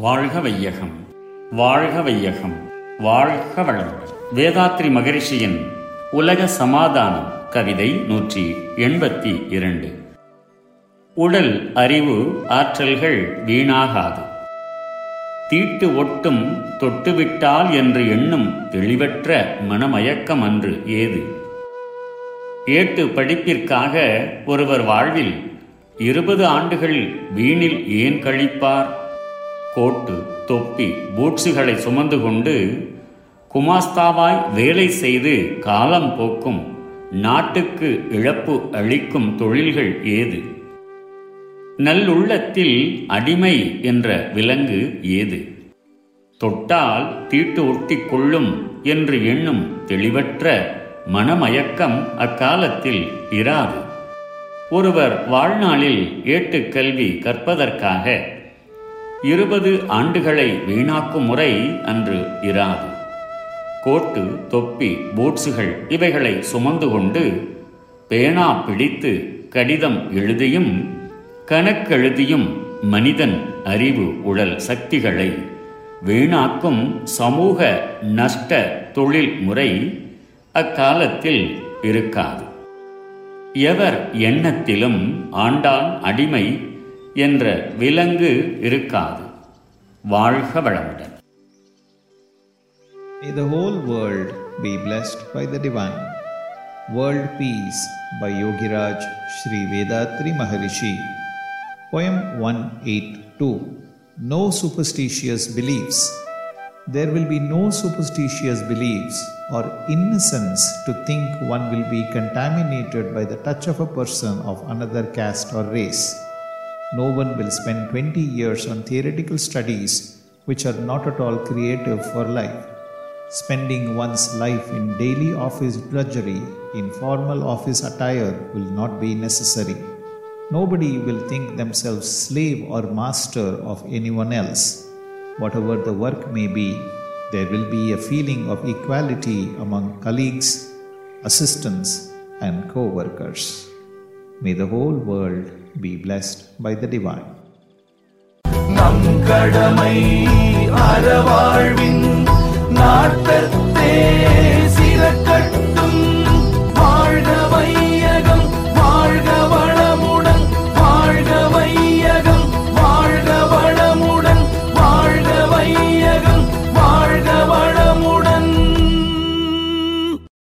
வாழ்க வையகம் வாழ்க வையகம் வாழ்க வளமுடன். வேதாத்ரி மகரிஷியின் உலக சமாதானம் கவிதை நூற்றி எண்பத்தி இரண்டு. உடல் அறிவு ஆற்றல்கள் வீணாகாது. தீட்டு ஒட்டும் தொட்டுவிட்டால் என்று எண்ணும் தெளிவற்ற மனமயக்கம் அன்று ஏது? ஏட்டு படிப்பிற்காக ஒருவர் வாழ்வில் இருபது ஆண்டுகள் வீணில் ஏன் கழிப்பார்? கோட்டு தொப்பி பூட்ஸுகளை சுமந்து கொண்டு குமாஸ்தாவாய் வேலை செய்து காலம் போக்கும். நாட்டுக்கு இழப்பு அளிக்கும் தொழில்கள் ஏது? நல்லுள்ளத்தில் அடிமை என்ற விலங்கு ஏது? தொட்டால் தீட்டு ஒட்டி கொள்ளும் என்று எண்ணும் தெளிவற்ற மனமயக்கம் அக்காலத்தில் இராது. ஒருவர் வாழ்நாளில் ஏட்டுக்கல்வி கற்பதற்காக இருபது ஆண்டுகளை வீணாக்கும் முறை அன்று இராது. கோட்டு தொப்பி பூட்ஸுகள் இவைகளை சுமந்து கொண்டு பேனா பிடித்து கடிதம் எழுதியும் கணக்கெழுதியும் மனிதன் அறிவு உடல் சக்திகளை வீணாக்கும் சமூக நஷ்ட தொழில் முறை அக்காலத்தில் இருக்காது. எவர் எண்ணத்திலும் ஆண்டான் அடிமை என்ற விலங்கு இருக்காது வாழ்க வளமுடன் May the whole world be blessed by the divine. World Peace by Yogiraj Sri Vedatri Maharishi. Poem 182 No superstitious beliefs. There will be no superstitious beliefs or innocence to think one will be contaminated by the touch of a person of another caste or race. No one will spend 20 years on theoretical studies which are not at all creative for life. Spending one's life in daily office drudgery, in formal office attire, will not be necessary. Nobody will think themselves slave or master of anyone else. Whatever the work may be, there will be a feeling of equality among colleagues, assistants, and co workers. May the whole world be blessed by the divine. நம் கடமை அறவாழ்வின் நாட்டத்தே சிறக்க